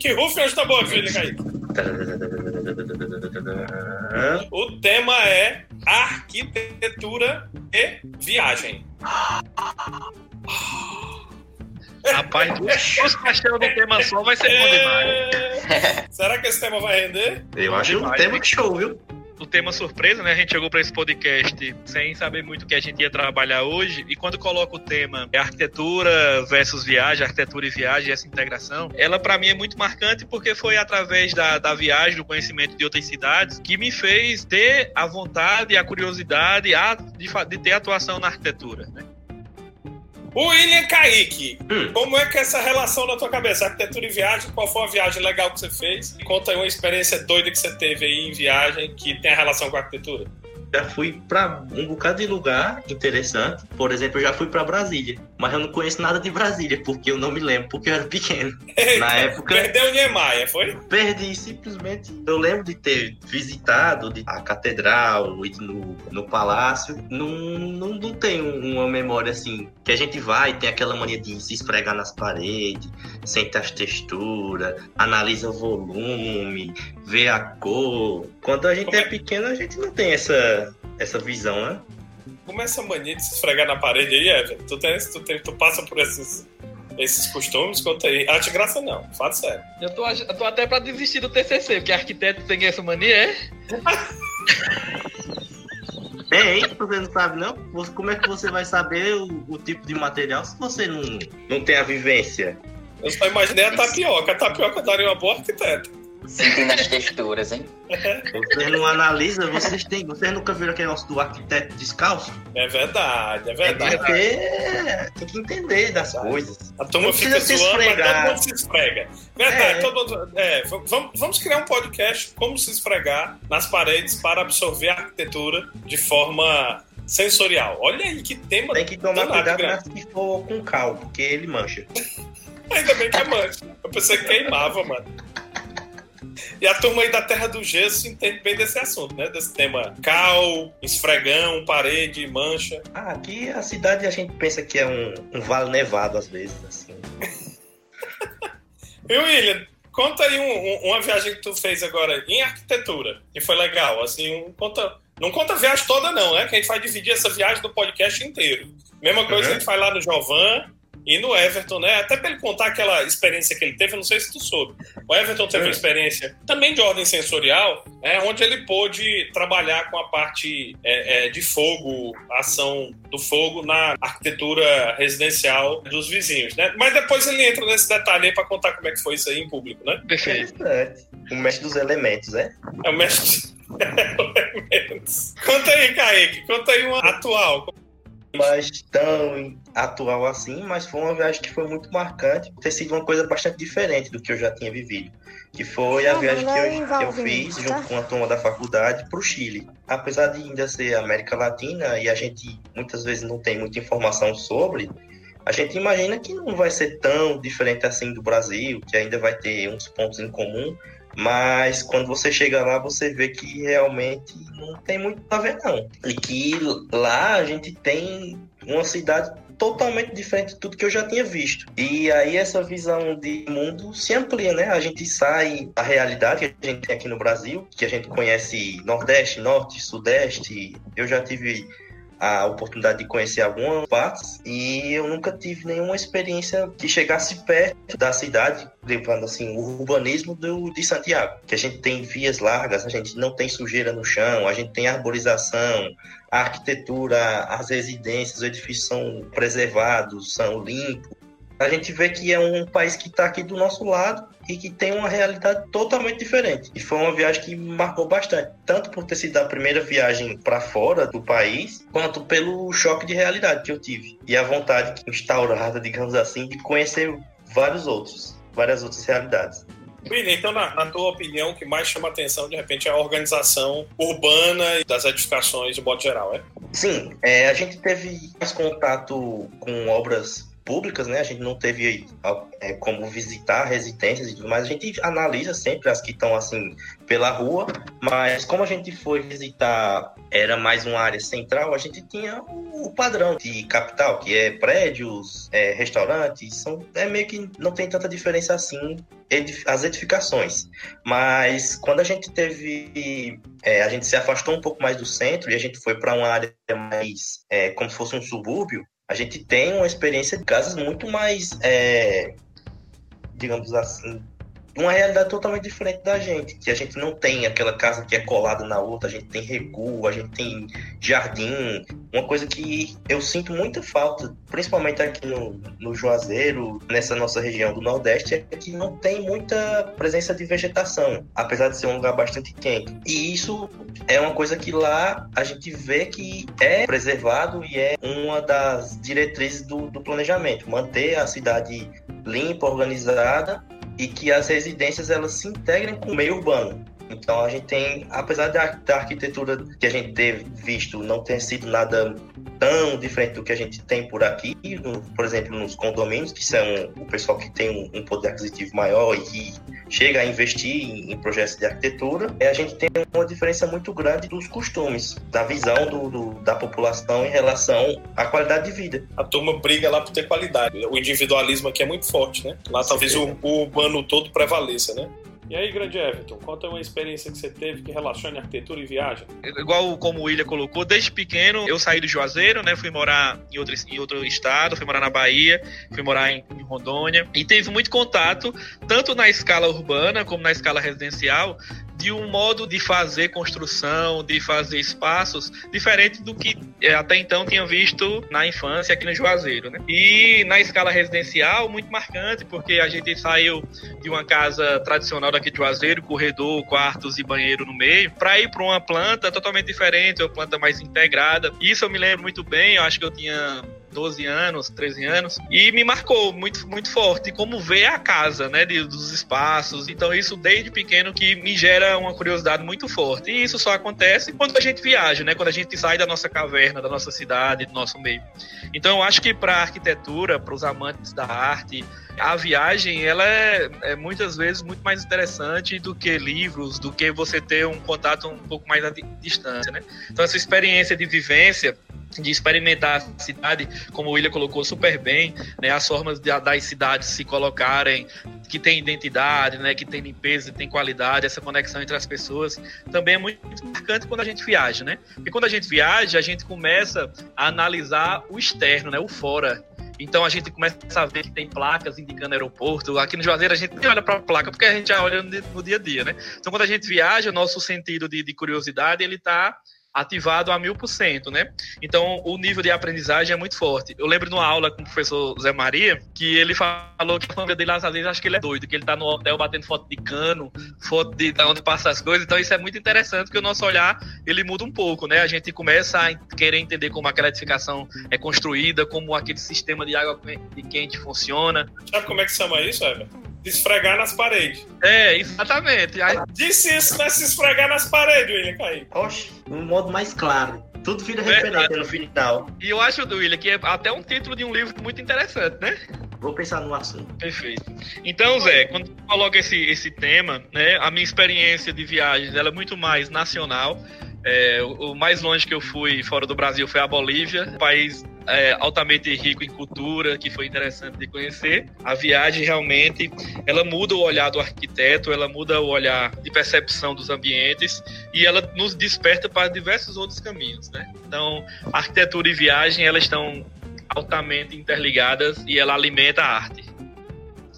Que rufem os tambores, filho, Kaique. O tema é arquitetura e viagem. Rapaz, duas caixas no tema só vai ser bom demais. Será que esse tema vai render? Eu acho um tema show, viu? O tema surpresa, né? A gente chegou para esse podcast sem saber muito o que a gente ia trabalhar hoje. E quando coloca o tema é arquitetura versus viagem, arquitetura e viagem, essa integração, ela para mim é muito marcante porque foi através da, da viagem, do conhecimento de outras cidades, que me fez ter a vontade a curiosidade a- de, de ter atuação na arquitetura. Né? O William Kaique, Hum. como é que é essa relação na tua cabeça? Arquitetura e viagem, qual foi a viagem legal que você fez? E conta aí uma experiência doida que você teve aí em viagem que tem a relação com a arquitetura. Já fui pra um bocado de lugar interessante. Por exemplo, eu já fui pra Brasília. Mas eu não conheço nada de Brasília, porque eu não me lembro, porque eu era pequeno. Na época, Perdeu o Niemeyer, foi? perdi simplesmente. Eu lembro de ter visitado a catedral, no, no palácio. Não, não, não tenho uma memória assim, que a gente vai, tem aquela mania de se esfregar nas paredes, sente as texturas, analisa o volume, vê a cor. Quando a gente Como é pequeno, a gente não tem essa, essa visão, né? Como é essa mania de se esfregar na parede aí, Everton? Tu, tem, tu, tem, tu passa por esses, esses costumes? Conta aí. Arte graça não, fala sério. Eu tô, eu tô até para desistir do TCC, porque arquiteto tem essa mania, é? Tem, você não sabe não? Você- Como é que você vai saber o, o tipo de material se você não, não tem a vivência? Eu só imaginei a tapioca. A tapioca daria uma boa arquiteta. Sentindo as texturas, hein? Vocês não analisam, vocês têm, vocês nunca viram aquele negócio do arquiteto descalço? É verdade, é É verdade. porque tem que entender das coisas. A turma fica se zoando, mas todo mundo se esfrega. Verdade, É. todo mundo. É, v- vamos, vamos criar um podcast como se esfregar nas paredes para absorver a arquitetura de forma sensorial. Olha aí que tema. Tem que tomar cuidado nas que for com cal, porque ele mancha. Ainda bem que é mancha. Eu pensei que queimava, mano. E a turma aí da Terra do Gesso entende bem desse assunto, né? Desse tema cal, esfregão, parede, mancha. Ah, aqui a cidade a gente pensa que é um, um vale nevado às vezes, assim. E William, conta aí um- um- uma viagem que tu fez agora em arquitetura, que foi legal. Assim, um- conta, não conta a viagem toda, não, né? Que a gente vai dividir essa viagem do podcast inteiro. Mesma coisa Uhum. que a gente faz lá no Jovan e no Everton, né? Até pra ele contar aquela experiência que ele teve, eu não sei se tu soube. O Everton teve uma experiência também de ordem sensorial, é, onde ele pôde trabalhar com a parte é, é, de fogo, a ação do fogo na arquitetura residencial dos vizinhos, né? Mas depois ele entra nesse detalhe aí pra contar como é que foi isso aí em público, né? Perfeito. O mestre dos elementos, é? É o mestre. elementos. conta aí, Kaique. Conta aí uma atual. Mas tão atual assim, mas foi uma viagem que foi muito marcante, ter sido uma coisa bastante diferente do que eu já tinha vivido, que foi a viagem não que eu, que eu fiz tá? junto com a turma da faculdade para o Chile. Apesar de ainda ser América Latina e a gente muitas vezes não tem muita informação sobre, a gente imagina que não vai ser tão diferente assim do Brasil, que ainda vai ter uns pontos em comum, mas quando você chega lá, você vê que realmente não tem muito a ver, não. E que lá a gente tem uma cidade totalmente diferente de tudo que eu já tinha visto. E aí essa visão de mundo se amplia, né? A gente sai da realidade que a gente tem aqui no Brasil, que a gente conhece Nordeste, Norte, Sudeste. Eu já tive a oportunidade de conhecer algumas partes e eu nunca tive nenhuma experiência que chegasse perto da cidade, levando assim o urbanismo do, de Santiago, que a gente tem vias largas, a gente não tem sujeira no chão, a gente tem arborização, a arquitetura, as residências, os edifícios são preservados, são limpos. A gente vê que é um país que está aqui do nosso lado e que tem uma realidade totalmente diferente. E foi uma viagem que me marcou bastante, tanto por ter sido a primeira viagem para fora do país, quanto pelo choque de realidade que eu tive e a vontade instaurada, digamos assim, de conhecer vários outros, várias outras realidades. William, então, na, na tua opinião, o que mais chama atenção, de repente, é a organização urbana e das edificações de modo geral, é? Sim, é, a gente teve mais contato com obras públicas, né? A gente não teve é, como visitar residências e tudo mais. A gente analisa sempre as que estão assim pela rua, mas como a gente foi visitar, era mais uma área central, a gente tinha o padrão de capital, que é prédios, é, restaurantes, são, é meio que não tem tanta diferença assim as edificações. Mas quando a gente teve. É, a gente se afastou um pouco mais do centro e a gente foi para uma área mais. É, como se fosse um subúrbio, a gente tem uma experiência de casas muito mais. É, digamos assim, uma realidade totalmente diferente da gente, que a gente não tem aquela casa que é colada na outra, a gente tem recuo, a gente tem jardim, uma coisa que eu sinto muita falta, principalmente aqui no, no Juazeiro, nessa nossa região do Nordeste, é que não tem muita presença de vegetação, apesar de ser um lugar bastante quente. E isso é uma coisa que lá a gente vê que é preservado e é uma das diretrizes do, do planejamento, manter a cidade limpa, organizada e que as residências elas se integrem com o meio urbano. Então a gente tem, apesar da, arquitetura que a gente teve visto não ter sido nada tão diferente do que a gente tem por aqui, por exemplo, nos condomínios, que são o pessoal que tem um, poder aquisitivo maior e chega a investir em, em, projetos de arquitetura, a gente tem uma diferença muito grande dos costumes, da visão do, do, da população em relação à qualidade de vida. A turma briga lá por ter qualidade. O individualismo aqui é muito forte, né? Lá talvez o, o urbano todo prevaleça, né? E aí, grande Everton, conta uma experiência que você teve que relaciona arquitetura e viagem. Igual como o William colocou, desde pequeno eu saí do Juazeiro, né? Fui morar em outro, em outro estado, fui morar na Bahia, fui morar em, em Rondônia. E teve muito contato, tanto na escala urbana como na escala residencial, de um modo de fazer construção, de fazer espaços diferente do que é, até então tinha visto na infância aqui no Juazeiro, né? E na escala residencial, muito marcante, porque a gente saiu de uma casa tradicional daqui de Juazeiro, corredor, quartos e banheiro no meio, para ir para uma planta totalmente diferente, uma planta mais integrada. Isso eu me lembro muito bem, eu acho que eu tinha 12 anos, 13 anos, e me marcou muito, muito forte como ver a casa, né, de, dos espaços. Então isso desde pequeno que me gera uma curiosidade muito forte. E isso só acontece quando a gente viaja, né, quando a gente sai da nossa caverna, da nossa cidade, do nosso meio. Então eu acho que para a arquitetura, para os amantes da arte, a viagem ela é, é, muitas vezes muito mais interessante do que livros, do que você ter um contato um pouco mais à distância, né? Então essa experiência de vivência de experimentar a cidade, como o William colocou super bem, né, as formas de, das cidades se colocarem, que tem identidade, né, que tem limpeza, tem qualidade, essa conexão entre as pessoas, também é muito, muito marcante quando a gente viaja, né? Porque quando a gente viaja, a gente começa a analisar o externo, né, o fora, então a gente começa a ver que tem placas indicando aeroporto. Aqui no Juazeiro a gente nem olha para a placa porque a gente já olha no dia a dia, né? Então quando a gente viaja, o nosso sentido de, de curiosidade ele está ativado a mil por cento, né? Então, o nível de aprendizagem é muito forte. Eu lembro numa aula com o professor Zé Maria, que ele falou que a família dele, às vezes, acha que ele é doido, que ele tá no hotel batendo foto de cano, foto de, de onde passa as coisas. Então, isso é muito interessante, porque o nosso olhar, ele muda um pouco, né? A gente começa a querer entender como aquela edificação é construída, como aquele sistema de água quente funciona. Sabe como é que chama isso? De esfregar nas paredes. É, exatamente. Aí... Disse isso, né? Se esfregar nas paredes, William Caí. Oxe, um modo mais claro. Tudo vira referência no final. E eu acho, William, que é até um título de um livro muito interessante, né? Vou pensar no assunto. Perfeito. Então, Zé, quando tu coloca esse, esse tema, né, a minha experiência de viagens ela é muito mais nacional. É, o, mais longe que eu fui fora do Brasil foi a Bolívia, um país é, altamente rico em cultura, que foi interessante de conhecer. A viagem realmente ela muda o olhar do arquiteto, ela muda o olhar de percepção dos ambientes e ela nos desperta para diversos outros caminhos, né? Então, arquitetura e viagem elas estão altamente interligadas e ela alimenta a arte.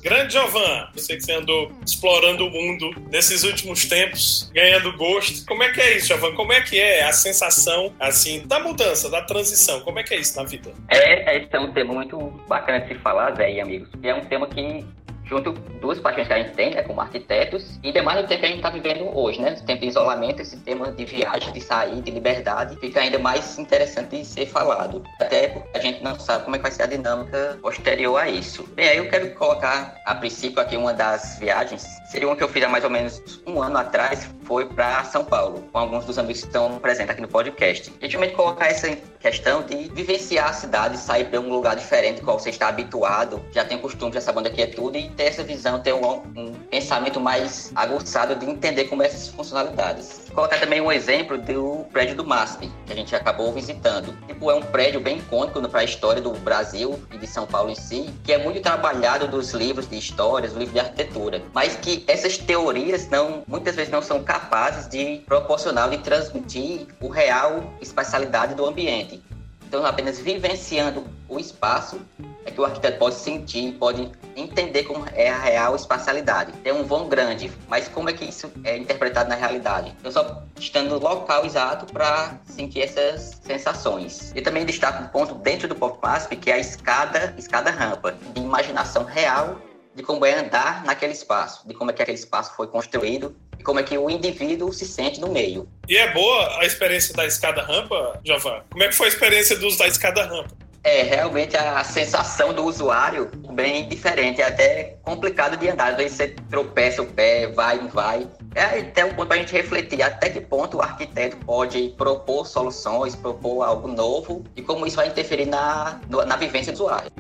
Grande Jovan, você que você andou explorando o mundo nesses últimos tempos, ganhando gosto. Como é que é isso, Jovan? Como é que é a sensação, assim, da mudança, da transição? Como é que é isso na vida? É, esse é um tema muito bacana de se falar, Zé e amigos. É um tema que junto duas paixões que a gente tem, né, como arquitetos, e demais no tempo que a gente está vivendo hoje, né? No tempo de isolamento, esse tema de viagem, de sair, de liberdade, fica ainda mais interessante de ser falado. Até porque a gente não sabe como é que vai ser a dinâmica posterior a isso. Bem, aí eu quero colocar, a princípio, aqui uma das viagens. Seria uma que eu fiz há mais ou menos um ano atrás, foi para São Paulo, com alguns dos amigos que estão presentes aqui no podcast. Gentilmente colocar essa questão de vivenciar a cidade, sair para um lugar diferente, qual você está habituado, já tem costume, já sabe onde é tudo, e ter essa visão, ter um, um pensamento mais aguçado de entender como é essas funcionalidades. Vou colocar também um exemplo do prédio do MASP, que a gente acabou visitando. Tipo, é um prédio bem icônico para a história do Brasil e de São Paulo em si, que é muito trabalhado dos livros de histórias, livros de arquitetura, mas que essas teorias não, muitas vezes não são capazes de proporcionar, de transmitir o real espacialidade do ambiente. Então, apenas vivenciando o espaço é que o arquiteto pode sentir, pode entender como é a real espacialidade. Tem um vão grande, mas como é que isso é interpretado na realidade? Eu só estando no local exato para sentir essas sensações. E também destaco um ponto dentro do Pop Masp, que é a escada, escada rampa, de imaginação real de como é andar naquele espaço, de como é que aquele espaço foi construído como é que o indivíduo se sente no meio. E é boa a experiência da escada rampa, Javan? Como é que foi a experiência do uso da escada rampa? É, realmente a sensação do usuário bem diferente, é até complicado de andar. Às vezes você tropeça o pé, vai, não vai. É até um ponto para a gente refletir até que ponto o arquiteto pode propor soluções, propor algo novo e como isso vai interferir na, na vivência do usuário.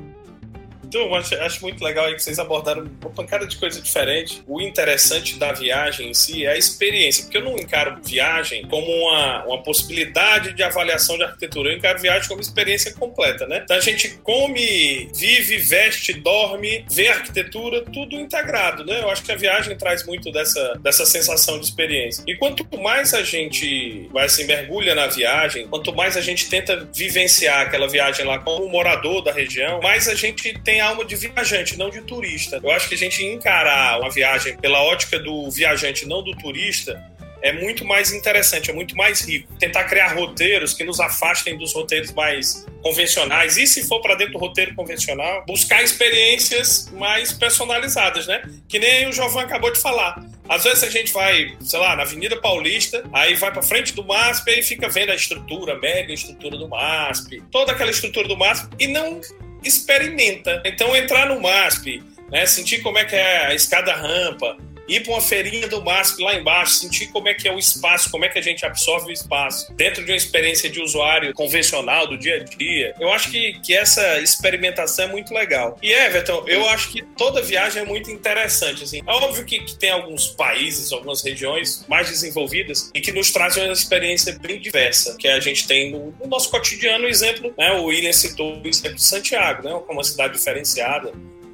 Então, acho, acho muito legal aí que vocês abordaram uma pancada de coisa diferente. O interessante da viagem em si é a experiência, porque eu não encaro viagem como uma, uma possibilidade de avaliação de arquitetura, eu encaro viagem como experiência completa, né? Então a gente come, vive, veste, dorme, vê arquitetura, tudo integrado, né? Eu acho que a viagem traz muito dessa, dessa sensação de experiência. E quanto mais a gente vai se mergulha na viagem, quanto mais a gente tenta vivenciar aquela viagem lá como morador da região, mais a gente tem alma de viajante, não de turista. Eu acho que a gente encarar uma viagem pela ótica do viajante, não do turista, é muito mais interessante, é muito mais rico. Tentar criar roteiros que nos afastem dos roteiros mais convencionais. E se for para dentro do roteiro convencional, buscar experiências mais personalizadas, né? Que nem o Jovan acabou de falar. Às vezes a gente vai, sei lá, na Avenida Paulista, aí vai para frente do MASP e fica vendo a estrutura, a mega estrutura do MASP, toda aquela estrutura do MASP e não experimenta. Então, entrar no MASP, né, sentir como é que é a escada rampa, ir para uma feirinha do MASP lá embaixo, sentir como é que é o espaço, como é que a gente absorve o espaço dentro de uma experiência de usuário convencional do dia a dia. Eu acho que, que essa experimentação é muito legal. E Everton, eu acho que toda viagem é muito interessante. Assim. É óbvio que, que tem alguns países, algumas regiões mais desenvolvidas e que nos trazem uma experiência bem diversa, que a gente tem no, no nosso cotidiano, exemplo, né, o William citou o exemplo de Santiago, né, uma cidade diferenciada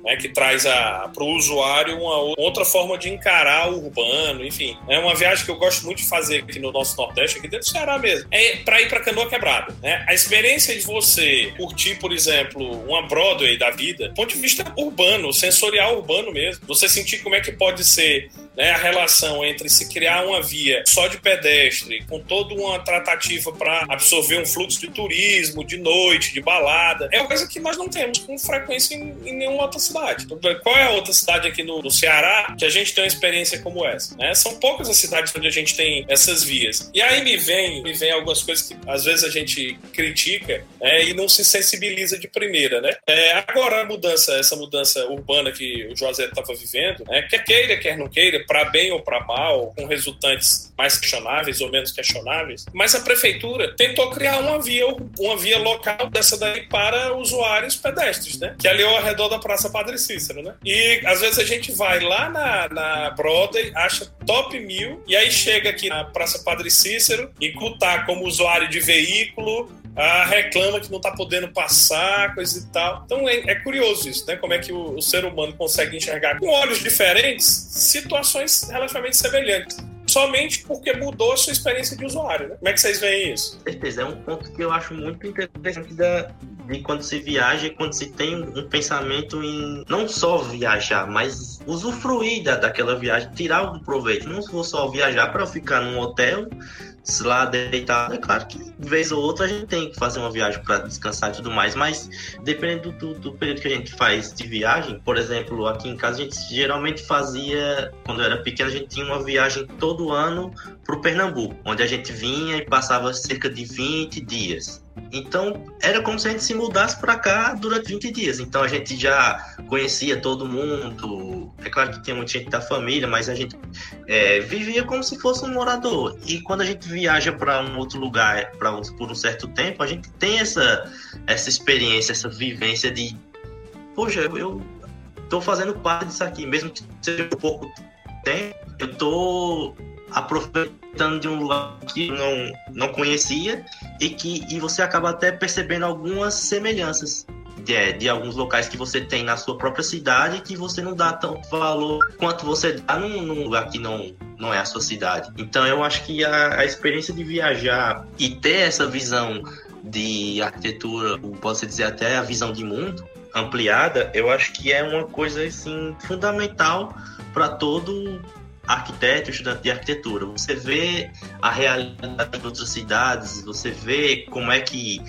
né, que traz para o usuário uma outra forma de encarar o urbano, enfim. É uma viagem que eu gosto muito de fazer aqui no nosso Nordeste, aqui dentro do Ceará mesmo. É para ir para Canoa Quebrada. Né? A experiência de você curtir, por exemplo, uma Broadway da vida, do ponto de vista urbano, sensorial urbano mesmo. Você sentir como é que pode ser né, a relação entre se criar uma via só de pedestre, com toda uma tratativa para absorver um fluxo de turismo, de noite, de balada, é uma coisa que nós não temos com frequência em, em nenhuma outra cidade. Então, qual é a outra cidade aqui no, no, Ceará que a gente tem uma experiência como essa? Né? São poucas as cidades onde a gente tem essas vias. E aí me vem, me vem algumas coisas que às vezes a gente critica né, e não se sensibiliza de primeira, né? É, agora a mudança, essa mudança urbana que o José estava vivendo, né, quer queira, quer não queira, para bem ou para mal, com resultantes mais questionáveis ou menos questionáveis, mas a prefeitura tentou criar uma via, uma via local dessa daí para usuários pedestres, né? Que é ali ao redor da Praça Padre Cícero, né? E às vezes a gente vai lá na, na Broadway, acha top mil, e aí chega aqui na Praça Padre Cícero e tá como usuário de veículo, ah, reclama que não está podendo passar, coisa e tal. Então é, é, curioso isso, né? Como é que o, o ser humano consegue enxergar com olhos diferentes situações relativamente semelhantes somente porque mudou a sua experiência de usuário. Né? Como é que vocês veem isso? Certeza, é um ponto que eu acho muito interessante da, de quando se viaja e quando se tem um pensamento em não só viajar, mas usufruir da, daquela viagem, tirar algum proveito. Não vou só viajar para ficar num hotel lá deitado, é claro que de vez ou outra a gente tem que fazer uma viagem para descansar e tudo mais, mas dependendo do, do, período que a gente faz de viagem, por exemplo, aqui em casa a gente geralmente fazia, quando eu era pequeno, a gente tinha uma viagem todo ano para o Pernambuco, onde a gente vinha e passava cerca de 20 dias. Então, era como se a gente se mudasse para cá durante 20 dias. Então, a gente já conhecia todo mundo. É claro que tinha muita gente da família, mas a gente é, vivia como se fosse um morador. E quando a gente viaja para um outro lugar pra, por um certo tempo, a gente tem essa, essa experiência, essa vivência de. Poxa, eu estou fazendo parte disso aqui, mesmo que seja um pouco tempo, eu estou aproveitando de um lugar que não, não conhecia e que e você acaba até percebendo algumas semelhanças de, é, de, alguns locais que você tem na sua própria cidade que você não dá tanto valor quanto você dá num, num lugar que não, não é a sua cidade. Então eu acho que a, a experiência de viajar e ter essa visão de arquitetura, pode-se dizer até a visão de mundo ampliada, eu acho que é uma coisa assim fundamental para todo arquiteto, estudante de arquitetura. Você vê a realidade de outras cidades, você vê como é que,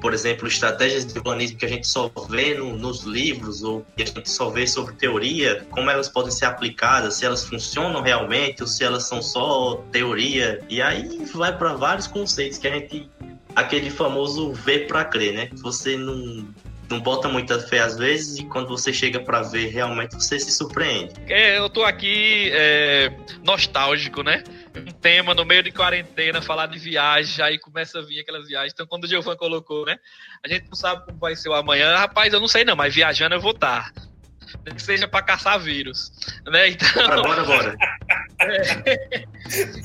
por exemplo, estratégias de urbanismo que a gente só vê no, nos livros ou que a gente só vê sobre teoria, como elas podem ser aplicadas, se elas funcionam realmente ou se elas são só teoria. E aí vai para vários conceitos que a gente aquele famoso ver para crer, né? Você não não bota muita fé às vezes e quando você chega para ver realmente você se surpreende. É, eu tô aqui é, nostálgico, né? Um tema no meio de quarentena, falar de viagem, aí começa a vir aquelas viagens. Então, quando o Giovan colocou, né? A gente não sabe como vai ser o amanhã. Rapaz, eu não sei não, mas viajando eu vou estar. Que seja para caçar vírus, né? Então, bora, bora. É,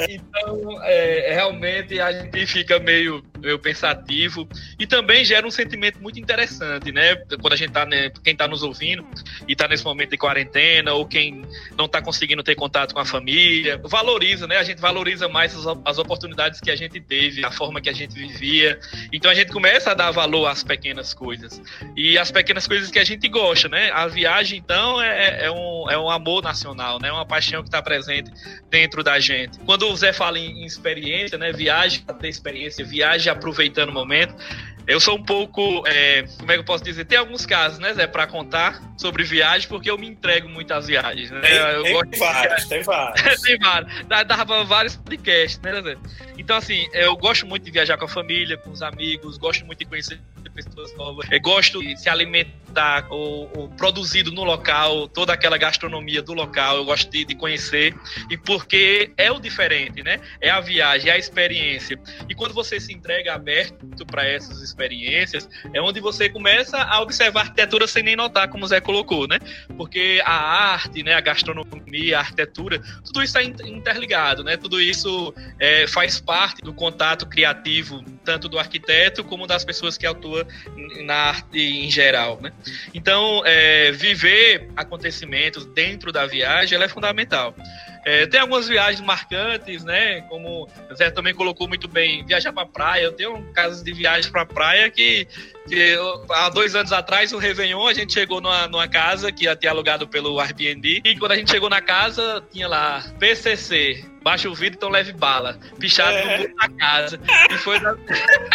então, é, realmente a gente fica meio, meio pensativo e também gera um sentimento muito interessante, né? Quando a gente tá, né, quem está nos ouvindo e está nesse momento de quarentena ou quem não está conseguindo ter contato com a família, valoriza, né? A gente valoriza mais as, as oportunidades que a gente teve, a forma que a gente vivia. Então a gente começa a dar valor às pequenas coisas e as pequenas coisas que a gente gosta, né? A viagem, então, é, é um, é um amor nacional, né? Uma paixão que está presente dentro da gente. Quando o Zé fala em, experiência, né? Viagem para ter experiência, viagem aproveitando o momento. Eu sou um pouco, é, como é que eu posso dizer? Tem alguns casos, né, Zé, para contar sobre viagem, porque eu me entrego muito às viagens. Né? Tem, eu tem gosto vários, de... tem vários. tem vários. Dava vários podcasts, né, Zé? Então, assim, eu gosto muito de viajar com a família, com os amigos, gosto muito de conhecer pessoas novas. Eu gosto de se alimentar ou produzido no local, toda aquela gastronomia do local, eu gosto de, de conhecer. E porque é o diferente, né? É a viagem, é a experiência. E quando você se entrega aberto para essas experiências, é onde você começa a observar a arquitetura sem nem notar, como o Zé colocou, né? Porque a arte, né, a gastronomia, a arquitetura, tudo isso está interligado, né? Tudo isso é, faz parte do contato criativo, tanto do arquiteto como das pessoas que atuam na arte em geral, né? Então, é, viver acontecimentos dentro da viagem é fundamental. É, tem algumas viagens marcantes, né? Como Zé também colocou muito bem, viajar para praia. Eu tenho casos de viagem para praia que, que eu, há dois anos atrás, no Réveillon, a gente chegou numa, numa casa que ia ter alugado pelo Airbnb. E quando a gente chegou na casa, tinha lá PCC, baixa o vidro, então leve bala. Pichado é. no da casa. E foi da...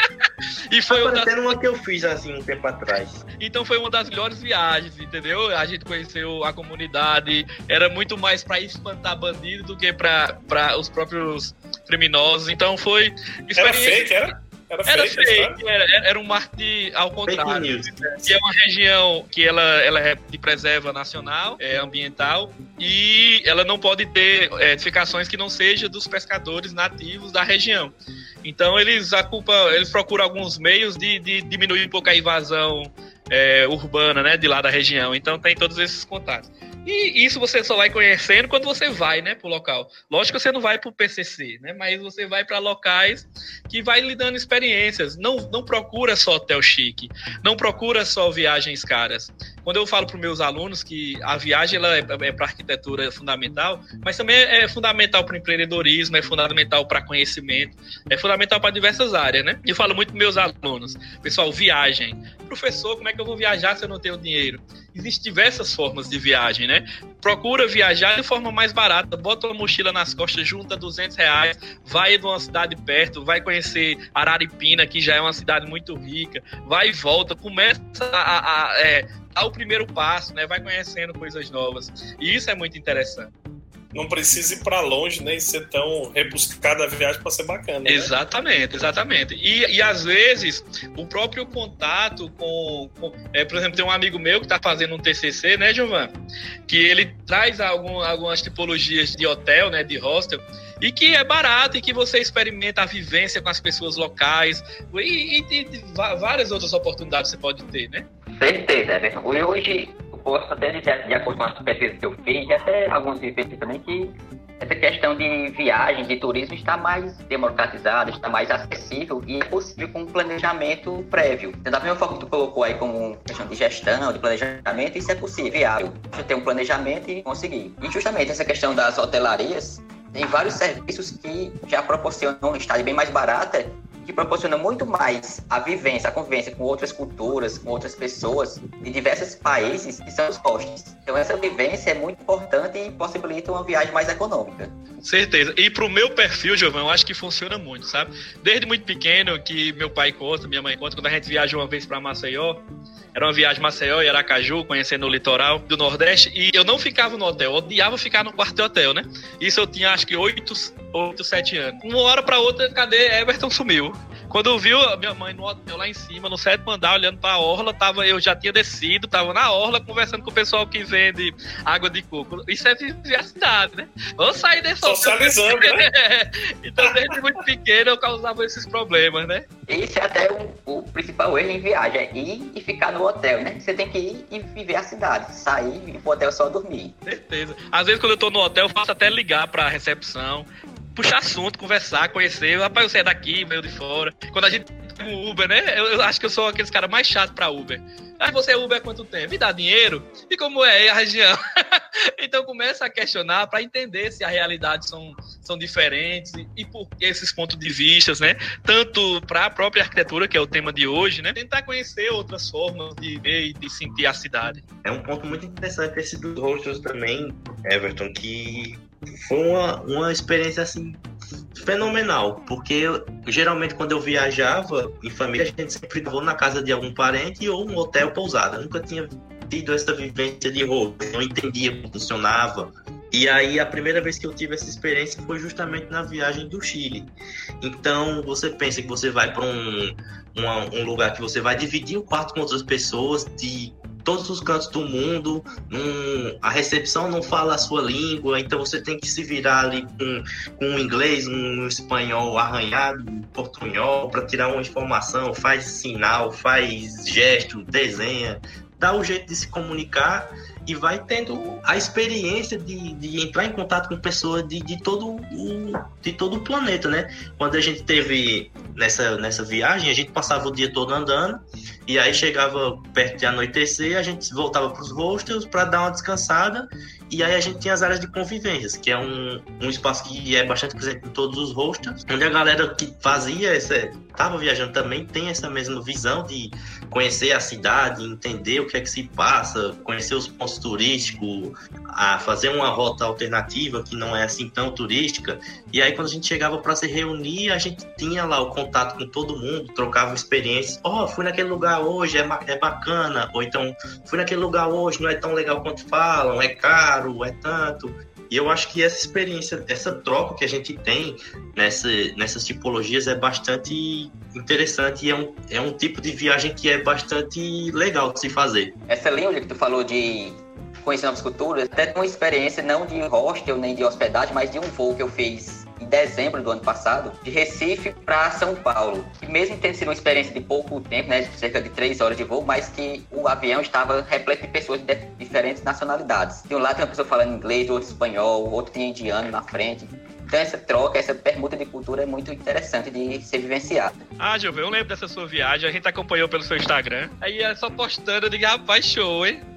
e foi uma das... uma que eu fiz assim um tempo atrás. Então foi uma das melhores viagens, entendeu? A gente conheceu a comunidade, era muito mais para espantar bandido do que para os próprios criminosos. Então foi experiência... Era fake, era? Era, era fake, era, era, um marketing ao contrário. Que é uma região que ela, ela é de preserva nacional, é ambiental, e ela não pode ter é, edificações que não sejam dos pescadores nativos da região. Então eles a culpa, eles procuram alguns meios de, de diminuir um pouco a invasão é, urbana, né, de lá da região. Então tem todos esses contatos. E isso você só vai conhecendo quando você vai, né, pro local. Lógico que você não vai pro PCC, né, mas você vai para locais que vai lhe dando experiências. Não, não procura só hotel chique, não procura só viagens caras. Quando eu falo para meus alunos que a viagem ela é, é para arquitetura fundamental, mas também é fundamental para empreendedorismo, é fundamental para conhecimento, é fundamental para diversas áreas, né? Eu falo muito para meus alunos, pessoal, viagem. Professor, como é que eu vou viajar se eu não tenho dinheiro? Existem diversas formas de viagem, né? Procura viajar de forma mais barata, bota uma mochila nas costas, junta 200 reais, vai de uma cidade perto, vai conhecer Araripina, que já é uma cidade muito rica, vai e volta, começa a, a, a é, dar o primeiro passo, né? Vai conhecendo coisas novas. E isso é muito interessante não precisa ir para longe nem ser tão rebuscada a viagem para ser bacana. Né? Exatamente, exatamente. E, e às vezes o próprio contato com, com é, por exemplo, tem um amigo meu que está fazendo um TCC, né, Giovanni? Que ele traz algum, algumas tipologias de hotel, né, de hostel e que é barato e que você experimenta a vivência com as pessoas locais e, e, e várias outras oportunidades você pode ter, né? Certeza, Everton. Hoje posso até dizer, de acordo com as pesquisas que eu fiz, e até alguns vivências também, que essa questão de viagem, de turismo está mais democratizada, está mais acessível e é possível com um planejamento prévio. Da mesma forma que tu colocou aí como questão de gestão, de planejamento, isso é possível, viável. Ter um planejamento e conseguir. E justamente essa questão das hotelarias, tem vários serviços que já proporcionam uma estada bem mais barata que proporciona muito mais a vivência, a convivência com outras culturas, com outras pessoas de diversos países, que são os hostels. Então essa vivência é muito importante e possibilita uma viagem mais econômica. Certeza. E pro meu perfil, Giovanni, eu acho que funciona muito, sabe? Desde muito pequeno, que meu pai conta, minha mãe conta, quando a gente viaja uma vez para Maceió, era uma viagem Maceió e Aracaju, conhecendo o litoral do Nordeste, e eu não ficava no hotel, eu odiava ficar no quarto hotel, né? Isso eu tinha acho que 8, 8 7 anos. Uma hora para outra, cadê Everton sumiu? Quando viu a minha mãe no hotel lá em cima, no sétimo andar, olhando pra orla, tava, eu já tinha descido, tava na orla conversando com o pessoal que vende água de coco. Isso é viver a cidade, né? Vamos sair desse Socializando, né? então, desde muito pequeno, eu causava esses problemas, né? Esse é até o, o principal erro em viagem, é ir e ficar no hotel, né? Você tem que ir e viver a cidade, sair e ir pro hotel só dormir. Certeza. Às vezes, quando eu tô no hotel, eu faço até ligar pra recepção, puxar assunto, conversar, conhecer. Rapaz, você é daqui, meio de fora. Quando a gente o Uber, né? Eu, eu, acho que eu sou aqueles caras mais chato para Uber. Mas você é Uber há quanto tempo? Me dá dinheiro? E como é a região? então começa a questionar para entender se a realidade são, são diferentes e, e por que esses pontos de vista, né? Tanto para a própria arquitetura, que é o tema de hoje, né? Tentar conhecer outras formas de ver e de sentir a cidade. É um ponto muito interessante esse dos hostels também, Everton, que foi uma, uma experiência assim fenomenal, porque geralmente quando eu viajava em família, a gente sempre ficava na casa de algum parente ou um hotel pousada. Eu nunca tinha tido essa vivência de roupa, não entendia como funcionava. E aí a primeira vez que eu tive essa experiência foi justamente na viagem do Chile. Então você pensa que você vai para um, um lugar que você vai dividir o quarto com outras pessoas de todos os cantos do mundo, a recepção não fala a sua língua, então você tem que se virar ali com, com um inglês, um espanhol arranhado, um portunhol, para tirar uma informação, faz sinal, faz gesto, desenha, dá o jeito de se comunicar e vai tendo a experiência de, de entrar em contato com pessoas de, de, todo o, de todo o planeta, né? Quando a gente teve nessa, nessa viagem, a gente passava o dia todo andando e aí chegava perto de anoitecer, a gente voltava para os hostels para dar uma descansada e aí a gente tinha as áreas de convivências, que é um, um espaço que é bastante presente em todos os hostels, onde a galera que fazia essa, tava viajando também tem essa mesma visão de conhecer a cidade, entender o que é que se passa, conhecer os pontos turísticos, a fazer uma rota alternativa que não é assim tão turística. E aí quando a gente chegava para se reunir, a gente tinha lá o contato com todo mundo, trocava experiências. Ó, oh, fui naquele lugar hoje, é, é bacana. Ou então, fui naquele lugar hoje, não é tão legal quanto falam, é caro, é tanto. E eu acho que essa experiência, essa troca que a gente tem nessa, nessas tipologias é bastante interessante e é um, é um tipo de viagem que é bastante legal de se fazer. Essa linha que tu falou de conhecer novas culturas, até uma experiência não de hostel nem de hospedagem, mas de um voo que eu fiz em dezembro do ano passado, de Recife para São Paulo. E mesmo tendo sido uma experiência de pouco tempo, né, de cerca de três horas de voo, mas que o avião estava repleto de pessoas de diferentes nacionalidades. De um lado tem uma pessoa falando inglês, outro espanhol, outro tinha indiano na frente. Então essa troca, essa permuta de cultura é muito interessante de ser vivenciada. Ah, Gilvão, eu lembro dessa sua viagem, a gente acompanhou pelo seu Instagram. Aí é só postando, eu digo, rapaz, show, hein?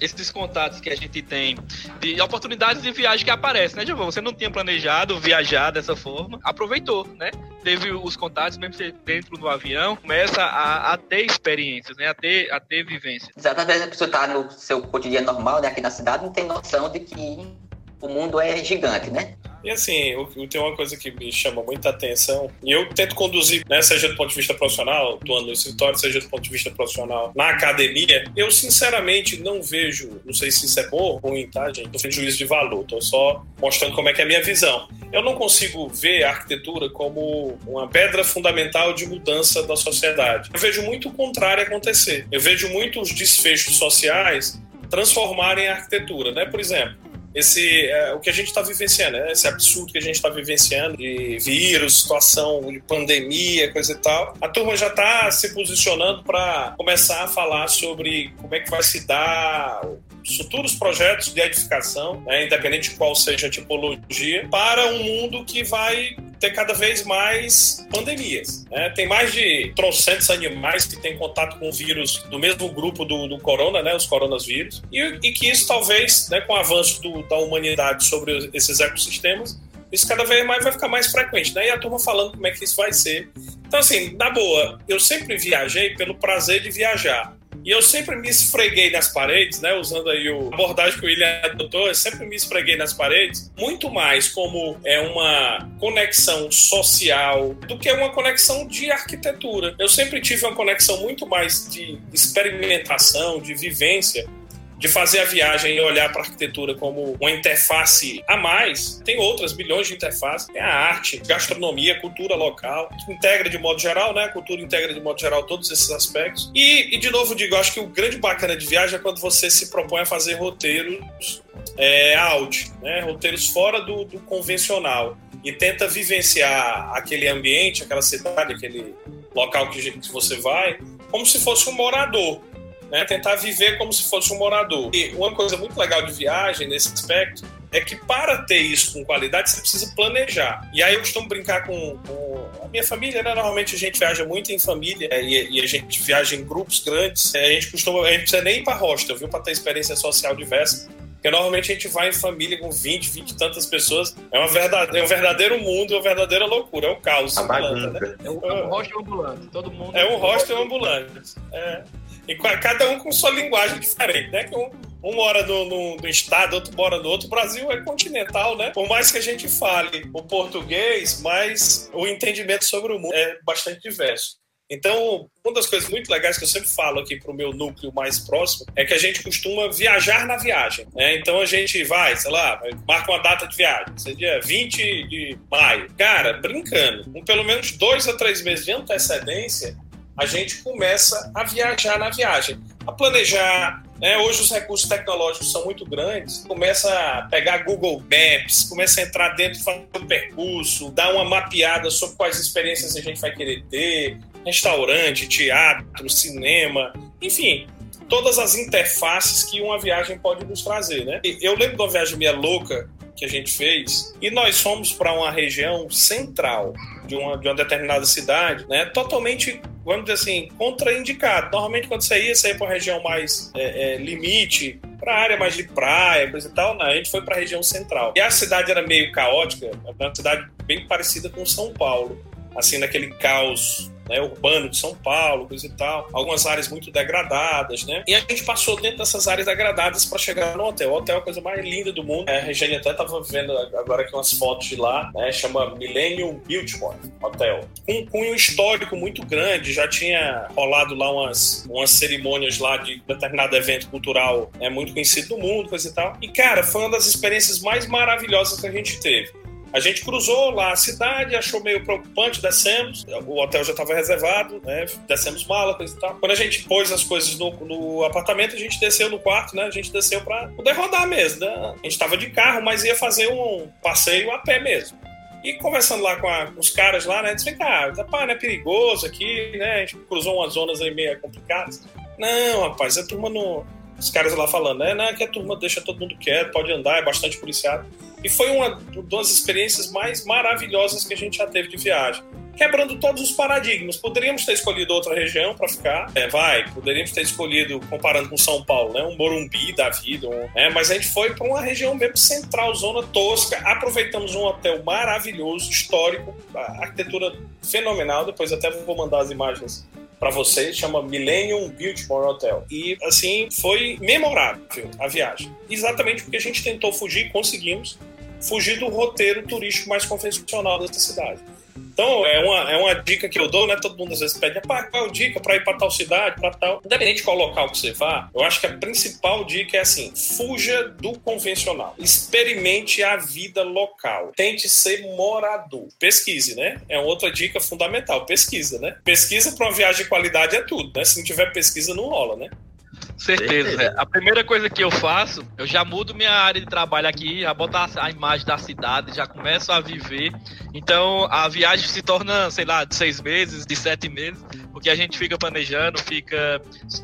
Esses contatos que a gente tem de oportunidades de viagem que aparecem, né, Gilvão? Você não tinha planejado viajar dessa forma, aproveitou, né? Teve os contatos, mesmo dentro do avião, começa a, a ter experiências, né? A ter, a ter vivências. Exatamente, a pessoa está no seu cotidiano normal, né, aqui na cidade, não tem noção de que o mundo é gigante, né? E assim, tem uma coisa que me chama muita atenção, e eu tento conduzir, né, seja do ponto de vista profissional, atuando no escritório, seja do ponto de vista profissional na academia, eu sinceramente não vejo, não sei se isso é bom ou ruim, tá, gente? Não juízo de valor, tô só mostrando como é que é a minha visão. Eu não consigo ver a arquitetura como uma pedra fundamental de mudança da sociedade. Eu vejo muito o contrário acontecer. Eu vejo muitos desfechos sociais transformarem a arquitetura, né? Por exemplo, esse é, o que a gente está vivenciando, né? esse absurdo que a gente está vivenciando de vírus, situação de pandemia, coisa e tal. A turma já está se posicionando para começar a falar sobre como é que vai se dar futuros projetos de edificação, né, independente de qual seja a tipologia, para um mundo que vai ter cada vez mais pandemias. Né? Tem mais de trocentos animais que têm contato com vírus do mesmo grupo do, do corona, né, os coronavírus, e, e que isso talvez, né, com o avanço do, da humanidade sobre esses ecossistemas, isso cada vez mais vai ficar mais frequente, né? E a turma falando como é que isso vai ser. Então, assim, na boa, eu sempre viajei pelo prazer de viajar. E eu sempre me esfreguei nas paredes, né? Usando aí o abordagem que o William adotou, eu sempre me esfreguei nas paredes, muito mais como é uma conexão social do que uma conexão de arquitetura. Eu sempre tive uma conexão muito mais de experimentação, de vivência de fazer a viagem e olhar para a arquitetura como uma interface a mais, tem outras bilhões de interfaces. Tem a arte, gastronomia, cultura local, que integra de modo geral, né? A cultura integra de modo geral todos esses aspectos. E, e de novo digo, acho que o grande bacana de viagem é quando você se propõe a fazer roteiros é, out, né? Roteiros fora do, do convencional e tenta vivenciar aquele ambiente, aquela cidade, aquele local que, que você vai, como se fosse um morador né? Tentar viver como se fosse um morador. E uma coisa muito legal de viagem nesse aspecto é que para ter isso com qualidade você precisa planejar. E aí eu costumo brincar com, com a minha família, né? Normalmente a gente viaja muito em família é, e, e, a gente viaja em grupos grandes. É, a gente costuma, a gente precisa nem ir para hostel, viu? Para ter experiência social diversa. Porque normalmente a gente vai em família com 20, 20 e tantas pessoas. É, uma verdade, é um verdadeiro mundo, é uma verdadeira loucura, é um caos. A ambulante, né? É um, é um hostel ambulante, todo mundo. É um hostel ambulante. É. E cada um com sua linguagem diferente, né? Que um, um mora no, no, no, estado, outro mora no outro. O Brasil é continental, né? Por mais que a gente fale o português, mas o entendimento sobre o mundo é bastante diverso. Então, uma das coisas muito legais que eu sempre falo aqui para o meu núcleo mais próximo é que a gente costuma viajar na viagem. Né? Então, a gente vai, sei lá, marca uma data de viagem, seria 20 de maio. Cara, brincando, com pelo menos dois a três meses de antecedência, a gente começa a viajar na viagem, a planejar. Né? Hoje os recursos tecnológicos são muito grandes, começa a pegar Google Maps, começa a entrar dentro, fazer o percurso, dar uma mapeada sobre quais experiências a gente vai querer ter, restaurante, teatro, cinema, enfim, todas as interfaces que uma viagem pode nos trazer, né? Eu lembro de uma viagem minha louca que a gente fez e nós fomos para uma região central de uma, de uma determinada cidade, né? Totalmente, vamos dizer assim, contraindicado. Normalmente quando você ia, você ia para uma região mais é, é, limite, para área mais de praia, coisa e tal, não, a gente foi para a região central. E a cidade era meio caótica, uma cidade bem parecida com São Paulo, assim, naquele caos né, urbano de São Paulo, coisa e tal, algumas áreas muito degradadas, né? E a gente passou dentro dessas áreas degradadas para chegar no hotel. O hotel é a coisa mais linda do mundo. É, a Regiane até estava vendo agora aqui umas fotos de lá, né? Chama Millennium Biltmore Hotel. Com um cunho histórico muito grande, já tinha rolado lá umas, umas cerimônias lá de determinado evento cultural é muito conhecido no mundo, coisa e tal. E, cara, foi uma das experiências mais maravilhosas que a gente teve. A gente cruzou lá a cidade, achou meio preocupante, descemos, o hotel já estava reservado, né? Descemos mala, coisa e tal. Quando a gente pôs as coisas no, no apartamento, a gente desceu no quarto, né? A gente desceu para poder rodar mesmo, né? A gente estava de carro, mas ia fazer um passeio a pé mesmo. E conversando lá com, a, com os caras lá, né? Disse, cá, rapaz, não é perigoso aqui, né? A gente cruzou umas zonas aí meio complicadas. Não, rapaz, a turma não. Os caras lá falando, né? Não, que a turma deixa todo mundo quieto, pode andar, é bastante policiado. E foi uma das experiências mais maravilhosas que a gente já teve de viagem quebrando todos os paradigmas. Poderíamos ter escolhido outra região para ficar, é, vai, poderíamos ter escolhido, comparando com São Paulo, né, um Morumbi da vida, um, é, mas a gente foi para uma região mesmo central, zona tosca, aproveitamos um hotel maravilhoso, histórico, arquitetura fenomenal, depois até vou mandar as imagens para vocês, chama Millennium Biltmore Hotel. E, assim, foi memorável a viagem. Exatamente porque a gente tentou fugir, conseguimos fugir do roteiro turístico mais convencional dessa cidade. Então, é uma, é uma dica que eu dou, né? Todo mundo às vezes pede, pá, qual é a dica para ir para tal cidade, para tal. Independente de qual local que você vá, eu acho que a principal dica é assim: fuja do convencional. Experimente a vida local. Tente ser morador. Pesquise, né? É outra dica fundamental. Pesquisa, né? Pesquisa para uma viagem de qualidade é tudo, né? Se não tiver pesquisa, não rola, né? Certeza. A primeira coisa que eu faço, eu já mudo minha área de trabalho aqui, já boto a imagem da cidade, já começo a viver. Então a viagem se torna, sei lá, de seis meses, de sete meses porque a gente fica planejando, fica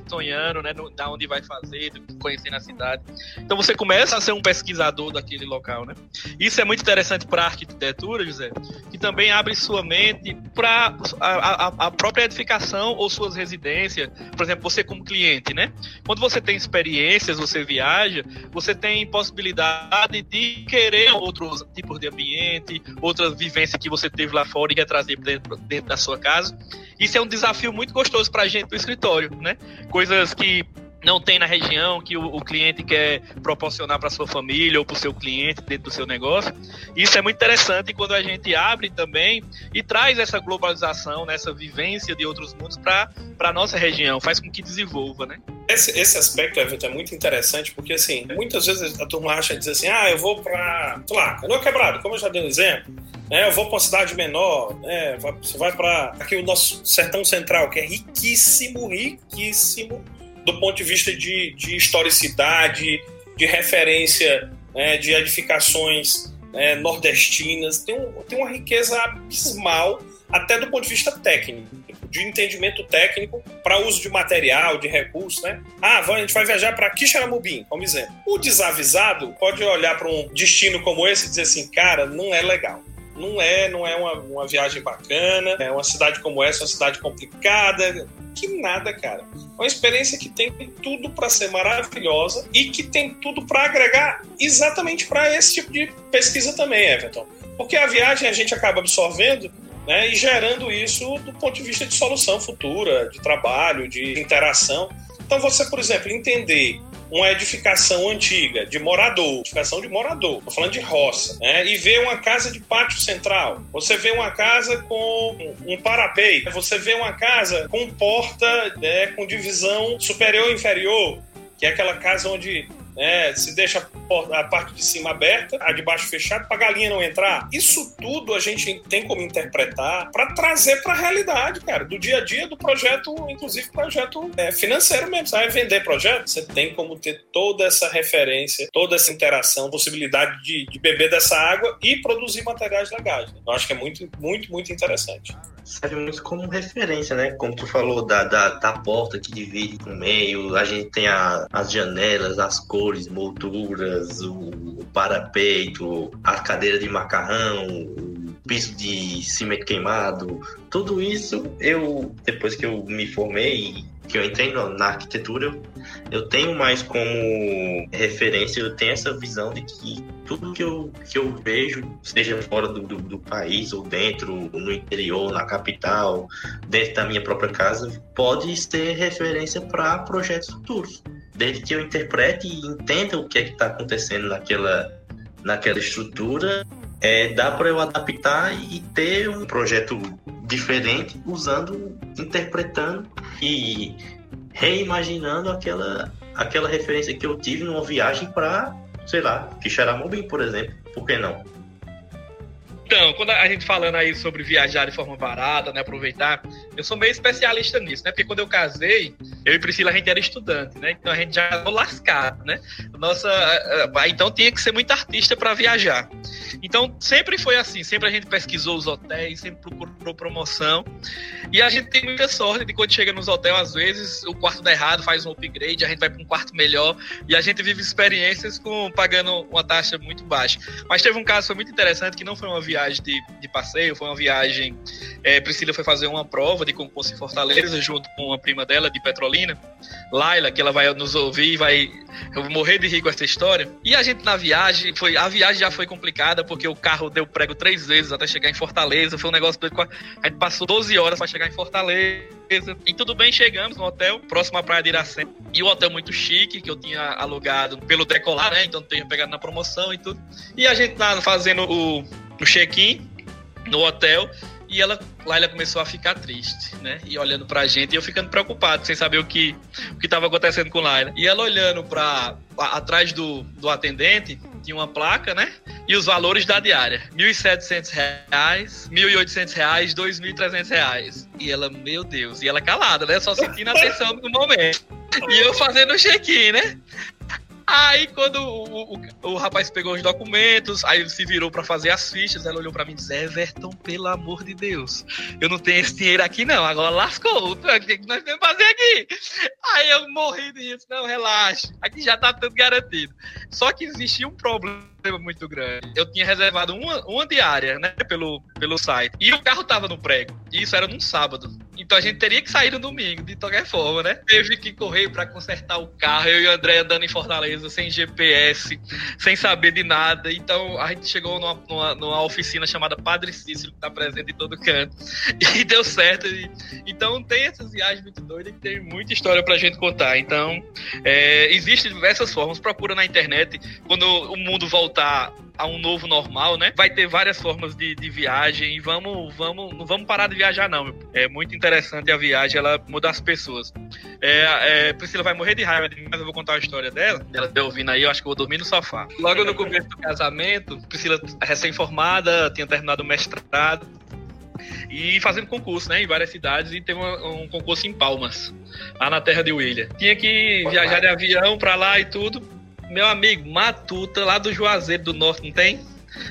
sonhando, né, no, da onde vai fazer, conhecendo a cidade. Então você começa a ser um pesquisador daquele local, né? Isso é muito interessante para a arquitetura, José, que também abre sua mente para a, a, a, própria edificação ou suas residências. Por exemplo, você como cliente, né? Quando você tem experiências, você viaja, você tem possibilidade de querer outros tipos de ambiente, outras vivências que você teve lá fora e quer trazer dentro, dentro da sua casa. Isso é um desafio muito gostoso para a gente do escritório, né? Coisas que não tem na região que o, o cliente quer proporcionar para sua família ou para o seu cliente dentro do seu negócio. Isso é muito interessante quando a gente abre também e traz essa globalização, né, essa vivência de outros mundos para a nossa região, faz com que desenvolva, né? Esse, esse aspecto, Everton, é muito interessante porque, assim, muitas vezes a turma acha dizer assim, ah, eu vou para, sei lá, Canoa Quebrado, como eu já dei um exemplo, né, eu vou para uma cidade menor, né, você vai para aqui o nosso sertão central, que é riquíssimo, riquíssimo do ponto de vista de, de historicidade, de referência né, de edificações né, nordestinas, tem, um, tem uma riqueza abismal, até do ponto de vista técnico, de entendimento técnico para uso de material, de recursos, né? Ah, a gente vai viajar para Quixaramubim, como exemplo. O desavisado pode olhar para um destino como esse e dizer assim, cara, não é legal não é, não é uma, uma viagem bacana, é uma cidade como essa, uma cidade complicada, que nada, cara. É uma experiência que tem tudo para ser maravilhosa e que tem tudo para agregar exatamente para esse tipo de pesquisa também, Everton. Porque a viagem a gente acaba absorvendo né, e gerando isso do ponto de vista de solução futura, de trabalho, de interação. Então, você, por exemplo, entender uma edificação antiga de morador, edificação de morador, tô falando de roça, né? E vê uma casa de pátio central. Você vê uma casa com um parapeito, você vê uma casa com porta né, com divisão superior e inferior, que é aquela casa onde né, se deixa a parte de cima aberta, a de baixo fechada, para a galinha não entrar. Isso tudo a gente tem como interpretar para trazer para a realidade, cara, do dia a dia do projeto, inclusive projeto é, financeiro mesmo. Você vai vender projeto, você tem como ter toda essa referência, toda essa interação, possibilidade de, de beber dessa água e produzir materiais legais. Né? Eu acho que é muito, muito, muito interessante serve muito como referência, né? Como tu falou da, da, da porta que divide com o meio, a gente tem a, as janelas, as cores, molduras, o, o parapeito, a cadeira de macarrão, o piso de cimento queimado, tudo isso eu, depois que eu me formei, que eu entrei na arquitetura, eu tenho mais como referência, eu tenho essa visão de que tudo que eu, que eu vejo, seja fora do, do, do, país ou dentro, no interior, na capital, dentro da minha própria casa, pode ser referência para projetos futuros. Desde que eu interprete e entenda o que é está acontecendo naquela, naquela estrutura, é, dá para eu adaptar e ter um projeto diferente usando, interpretando e reimaginando aquela, aquela referência que eu tive numa viagem para sei lá, Quixaramobim, por exemplo. Por que não? Então, quando a gente falando aí sobre viajar de forma barata, né, aproveitar, eu sou meio especialista nisso, né? Porque quando eu casei, eu e Priscila a gente era estudante, né? Então a gente já ficou lascado, né? Nossa, então tinha que ser muito artista para viajar. Então sempre foi assim, sempre a gente pesquisou os hotéis, sempre procurou promoção. E a gente tem muita sorte de quando chega nos hotéis, às vezes o quarto dá errado, faz um upgrade, a gente vai para um quarto melhor e a gente vive experiências com pagando uma taxa muito baixa. Mas teve um caso foi muito interessante que não foi uma viagem viagem de, de passeio, foi uma viagem. É, Priscila foi fazer uma prova de concurso em Fortaleza, junto com uma prima dela de Petrolina, Laila, que ela vai nos ouvir e vai. Morrer de rir com essa história. E a gente na viagem, foi, a viagem já foi complicada, porque o carro deu prego três vezes até chegar em Fortaleza. Foi um negócio doido. A gente passou 12 horas para chegar em Fortaleza. E tudo bem, chegamos no hotel, próximo à praia de Iracema. E o hotel muito chique, que eu tinha alugado pelo Decolar, né? Então tinha pegado na promoção e tudo. E a gente lá fazendo o, o check-in no hotel e ela lá ela começou a ficar triste, né? E olhando pra gente e eu ficando preocupado, sem saber o que o que estava acontecendo com Laila. E ela olhando para atrás do, do atendente, tinha uma placa, né? E os valores da diária: R$ 1.700, R$ 1.800, R$ 2.300. E ela, meu Deus, e ela calada, né? Só sentindo a atenção no momento. E eu fazendo o check-in, né? Aí quando o, o, o, rapaz pegou os documentos, aí ele se virou para fazer as fichas, ela olhou para mim e disse: Everton, pelo amor de Deus, eu não tenho esse dinheiro aqui não, agora lascou, o que nós temos que fazer aqui? Aí eu morri disso, não, relaxa, aqui já tá tudo garantido. Só que existia um problema muito grande. Eu tinha reservado uma, uma diária, né, pelo, pelo site. E o carro tava no prego. E isso era num sábado. Então a gente teria que sair no domingo, de qualquer forma, né? Teve que correr para consertar o carro. Eu e o André andando em Fortaleza, sem GPS, sem saber de nada. Então a gente chegou numa, numa, numa oficina chamada Padre Cícero, que tá presente em todo canto. E deu certo. E, então tem essas viagens muito doidas que tem muita história pra gente contar. Então, é, existem diversas formas. Procura na internet. Quando o mundo voltar a um novo normal, né? Vai ter várias formas de, de viagem e vamos, vamos, não vamos parar de viajar, não. É muito interessante a viagem, ela muda as pessoas. É, é, Priscila vai morrer de raiva de mim, mas eu vou contar a história dela. Ela tá ouvindo aí, eu acho que eu vou dormir no sofá. Logo no começo do casamento, Priscila, recém-formada, tinha terminado o mestrado e fazendo concurso, né, em várias cidades e teve um, um concurso em Palmas, lá na terra de William. Tinha que viajar de avião para lá e tudo meu amigo, Matuta, lá do Juazeiro do Norte, não tem?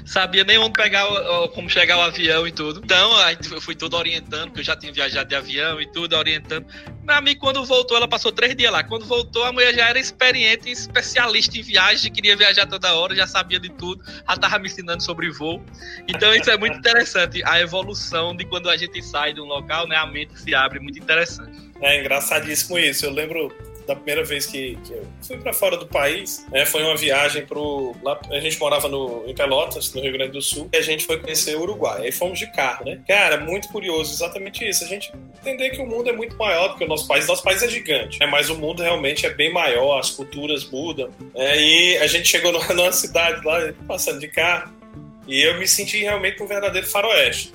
Sabia nem onde pegar, como chegar o avião e tudo. Então, eu fui tudo orientando, porque eu já tinha viajado de avião e tudo, orientando. Meu amigo, quando voltou, ela passou três dias lá. Quando voltou, a mulher já era experiente, especialista em viagem, queria viajar toda hora, já sabia de tudo, já tava me ensinando sobre voo. Então, isso é muito interessante. A evolução de quando a gente sai de um local, né? A mente se abre, muito interessante. É engraçadíssimo isso. Eu lembro da primeira vez que, que eu fui para fora do país, né, foi uma viagem pro. Lá, a gente morava no, em Pelotas, no Rio Grande do Sul, e a gente foi conhecer o Uruguai. Aí fomos de carro, né? Cara, muito curioso, exatamente isso. A gente entender que o mundo é muito maior do que o nosso país. Nosso país é gigante, né, mas o mundo realmente é bem maior, as culturas mudam. Né, e a gente chegou numa cidade lá, passando de carro, e eu me senti realmente um verdadeiro faroeste.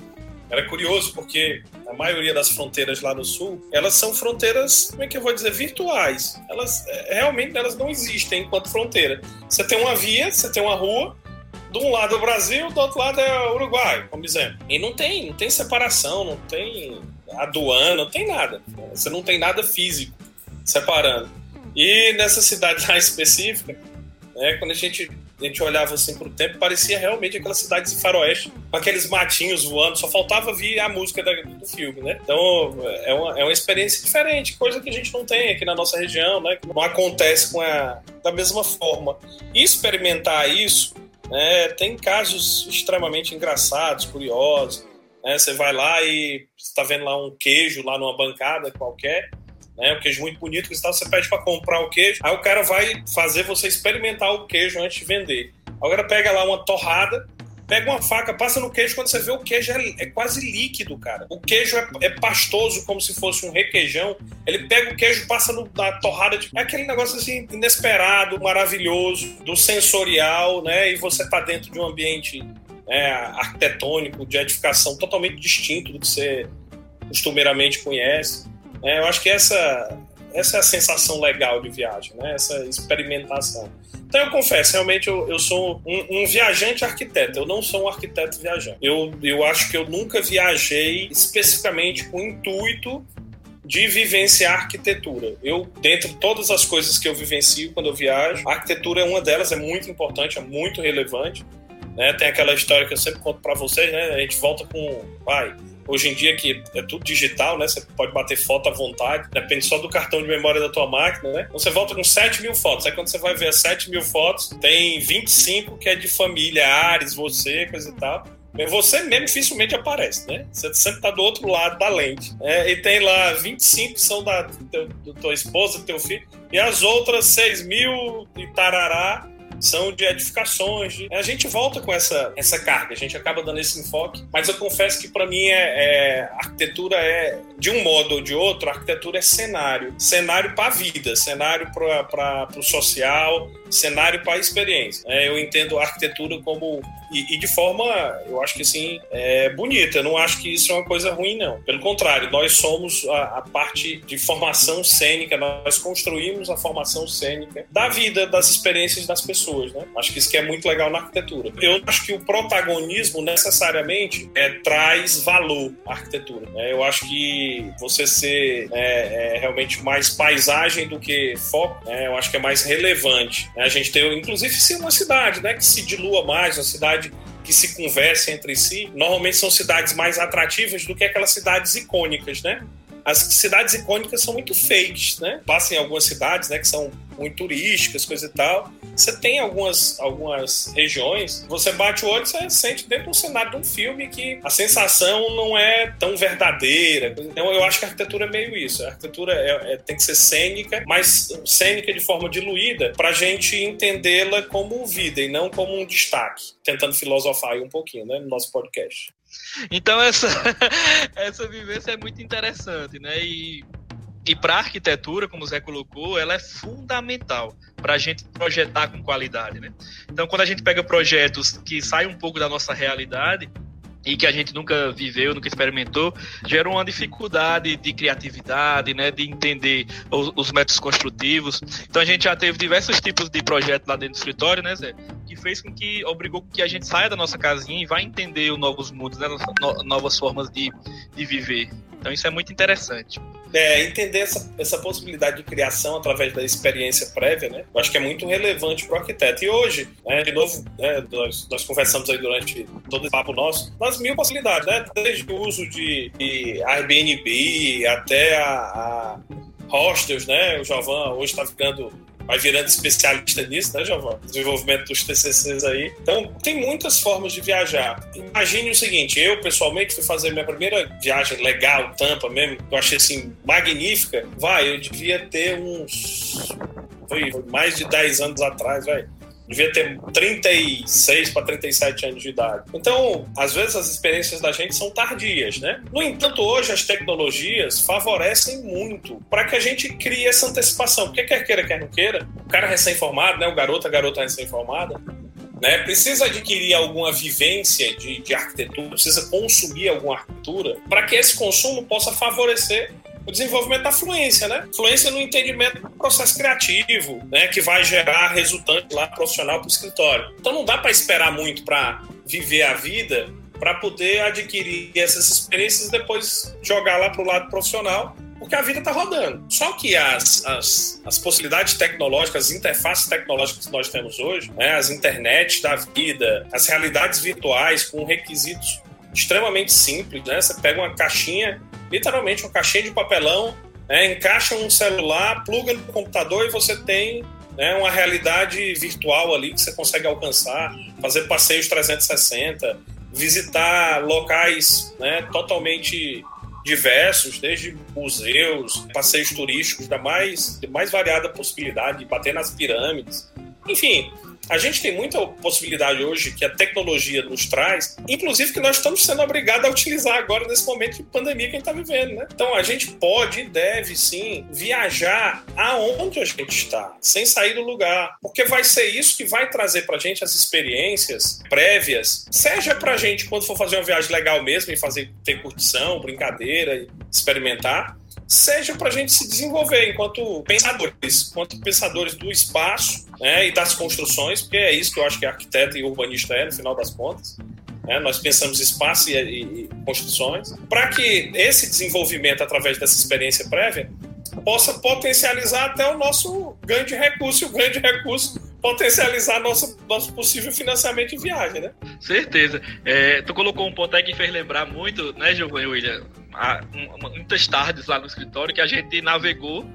Era curioso porque a maioria das fronteiras lá no sul, elas são fronteiras, como é que eu vou dizer, virtuais. Elas é, realmente elas não existem enquanto fronteira. Você tem uma via, você tem uma rua, de um lado é o Brasil, do outro lado é o Uruguai, como exemplo. E não tem, não tem separação, não tem aduana, não tem nada. Você não tem nada físico separando. E nessa cidade lá específica, né, quando a gente a gente olhava assim pro tempo, parecia realmente aquela cidade de faroeste, com aqueles matinhos voando, só faltava vir a música do filme, né? Então é uma, é uma experiência diferente, coisa que a gente não tem aqui na nossa região, né? Não acontece com a, da mesma forma. E experimentar isso, né, tem casos extremamente engraçados, curiosos. Né? Você vai lá e está vendo lá um queijo lá numa bancada qualquer, né? Um queijo muito bonito que você pede para comprar o queijo, aí o cara vai fazer você experimentar o queijo antes de vender. Aí o cara pega lá uma torrada, pega uma faca, passa no queijo, quando você vê o queijo é, é quase líquido, cara. O queijo é, é, pastoso, como se fosse um requeijão. Ele pega o queijo, passa no, na torrada. De, é aquele negócio assim, inesperado, maravilhoso, do sensorial, né? E você tá dentro de um ambiente né, arquitetônico, de edificação totalmente distinto do que você costumeiramente conhece. É, eu acho que essa, essa é a sensação legal de viagem, né? essa experimentação. Então eu confesso, realmente eu, eu sou um, um, viajante arquiteto, eu não sou um arquiteto viajante. Eu, eu acho que eu nunca viajei especificamente com o intuito de vivenciar arquitetura. Eu, dentre todas as coisas que eu vivencio quando eu viajo, a arquitetura é uma delas, é muito importante, é muito relevante. Né? Tem aquela história que eu sempre conto para vocês, né? A gente volta com, vai, hoje em dia que é tudo digital, né? Você pode bater foto à vontade, depende só do cartão de memória da tua máquina, né? Então você volta com 7 mil fotos. Aí quando você vai ver as 7 mil fotos, tem 25 que é de familiares, você, coisa e tal. Você mesmo dificilmente aparece, né? Você sempre está do outro lado da lente. É, e tem lá 25 que são da, da tua esposa, do teu filho, e as outras 6 mil e tarará são de edificações. De... A gente volta com essa, essa carga, a gente acaba dando esse enfoque, mas eu confesso que para mim é, é, arquitetura é, de um modo ou de outro, arquitetura é cenário. Cenário para a vida, cenário para o social, cenário para a experiência. É, eu entendo a arquitetura como. E, e, de forma, eu acho que assim, é bonita. Eu não acho que isso é uma coisa ruim, não. Pelo contrário, nós somos a, a parte de formação cênica, nós construímos a formação cênica da vida, das experiências das pessoas. Né? Acho que isso que é muito legal na arquitetura. Eu acho que o protagonismo necessariamente é, traz valor à arquitetura. Né? Eu acho que você ser é, é, realmente mais paisagem do que foco, né? eu acho que é mais relevante. Né? A gente tem, inclusive, se uma cidade né, que se dilua mais, uma cidade que se conversa entre si, normalmente são cidades mais atrativas do que aquelas cidades icônicas, né? As cidades icônicas são muito fakes, né? Passa em algumas cidades, né, que são muito turísticas, coisa e tal. Você tem algumas, algumas regiões, você bate o olho e você sente dentro do cenário de um filme que a sensação não é tão verdadeira. Então eu acho que a arquitetura é meio isso. A arquitetura é, é, tem que ser cênica, mas cênica de forma diluída para a gente entendê-la como vida e não como um destaque. Tentando filosofar aí um pouquinho, né, no nosso podcast. Então essa, essa vivência é muito interessante, né? E e para a arquitetura, como o Zé colocou, ela é fundamental para a gente projetar com qualidade, né? Então, quando a gente pega projetos que saem um pouco da nossa realidade e que a gente nunca viveu, nunca experimentou, gera uma dificuldade de criatividade, né, de entender os, os métodos construtivos. Então, a gente já teve diversos tipos de projetos lá dentro do escritório, né, Zé? Que fez com que obrigou que a gente saia da nossa casinha e vá entender os novos mundos, né, novas formas de, de viver. Então, isso é muito interessante é, entender essa, essa possibilidade de criação através da experiência prévia, né? Eu acho que é muito relevante para o arquiteto. E hoje, né, de novo, né, nós, nós conversamos aí durante todo esse papo nosso, das mil possibilidades, né? Desde o uso de, de Airbnb até a, a hostels, né? O Jovan hoje está ficando vai virando especialista nisso, né, Giovanni? Desenvolvimento dos TCCs aí. Então, tem muitas formas de viajar. Imagine o seguinte, eu, pessoalmente, fui fazer minha primeira viagem legal, Tampa mesmo, eu achei, assim, magnífica. Vai, eu devia ter uns... Foi mais de 10 anos atrás, velho devia ter 36 para 37 anos de idade. Então, às vezes as experiências da gente são tardias, né? No entanto, hoje as tecnologias favorecem muito para que a gente crie essa antecipação. Porque quer queira, quer não queira, o cara recém-formado, né? O garoto, a garota recém-formada, né, precisa adquirir alguma vivência de, de arquitetura, precisa consumir alguma arquitetura para que esse consumo possa favorecer o desenvolvimento da fluência, né? Fluência no entendimento do processo criativo, né? Que vai gerar resultante lá profissional para o escritório. Então não dá para esperar muito para viver a vida para poder adquirir essas experiências e depois jogar lá para o lado profissional porque a vida está rodando. Só que as, as, as, possibilidades tecnológicas, as interfaces tecnológicas que nós temos hoje, né, as internets da vida, as realidades virtuais com requisitos extremamente simples, né? Você pega uma caixinha literalmente uma caixinha de papelão, né, encaixa um celular, pluga no computador e você tem né, uma realidade virtual ali que você consegue alcançar, fazer passeios 360, visitar locais né, totalmente diversos, desde museus, passeios turísticos da mais, mais variada possibilidade, bater nas pirâmides. Enfim, a gente tem muita possibilidade hoje que a tecnologia nos traz, inclusive que nós estamos sendo obrigados a utilizar agora nesse momento de pandemia que a gente está vivendo, né? Então a gente pode e deve sim viajar aonde a gente está, sem sair do lugar, porque vai ser isso que vai trazer para a gente as experiências prévias, seja para a gente quando for fazer uma viagem legal mesmo e fazer ter curtição, brincadeira, experimentar, seja para a gente se desenvolver enquanto pensadores, enquanto pensadores do espaço né, e das construções, porque é isso que eu acho que arquiteto e urbanista é, no final das contas. Né? Nós pensamos espaço e, e, e construções, para que esse desenvolvimento, através dessa experiência prévia, possa potencializar até o nosso ganho de recurso, e o ganho de recurso potencializar nosso, nosso possível financiamento de viagem, né? Certeza. É, tu colocou um ponto aí que fez lembrar muito, né, Giovanni William? Há, um, muitas tardes lá no escritório que a gente navegou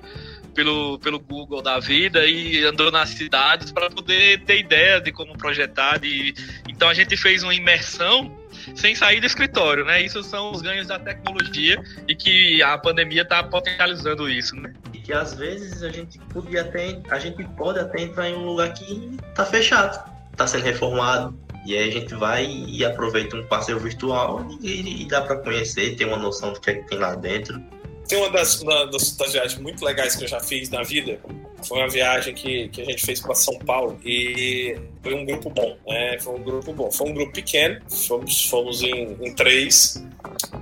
pelo, pelo Google da vida e andou nas cidades para poder ter ideia de como projetar. De... Então a gente fez uma imersão sem sair do escritório, né? Isso são os ganhos da tecnologia e que a pandemia está potencializando isso, né? Que às vezes a gente podia até, a gente pode até entrar em um lugar que está fechado, está sendo reformado. E aí a gente vai e aproveita um passeio virtual e, e dá para conhecer, ter uma noção do que, é que tem lá dentro. Tem uma das, uma das, das, viagens muito legais que eu já fiz na vida. Foi uma viagem que, que a gente fez para São Paulo e foi um grupo bom. Né? Foi um grupo bom. Foi um grupo pequeno, fomos, fomos em, em três,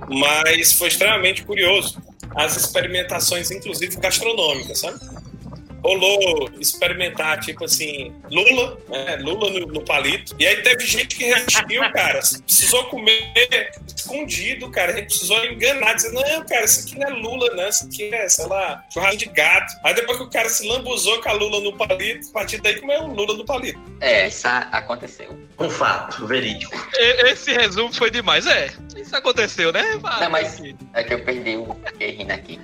mas foi extremamente curioso. As experimentações, inclusive gastronômicas, sabe? Rolou experimentar, tipo assim, Lula, né? Lula no, no, palito. E aí teve gente que resistiu, cara. Precisou comer escondido, cara. A gente precisou enganar, dizer, não, cara, isso aqui não é Lula, não. Isso aqui é, sei lá, churrasco de gato. Aí depois que o cara se lambuzou com a Lula no palito, a partir daí comeu o Lula no palito. É, isso aconteceu. Um fato verídico. Esse resumo foi demais, é. Isso aconteceu, né? Não, mas é que eu perdi o rindo aqui.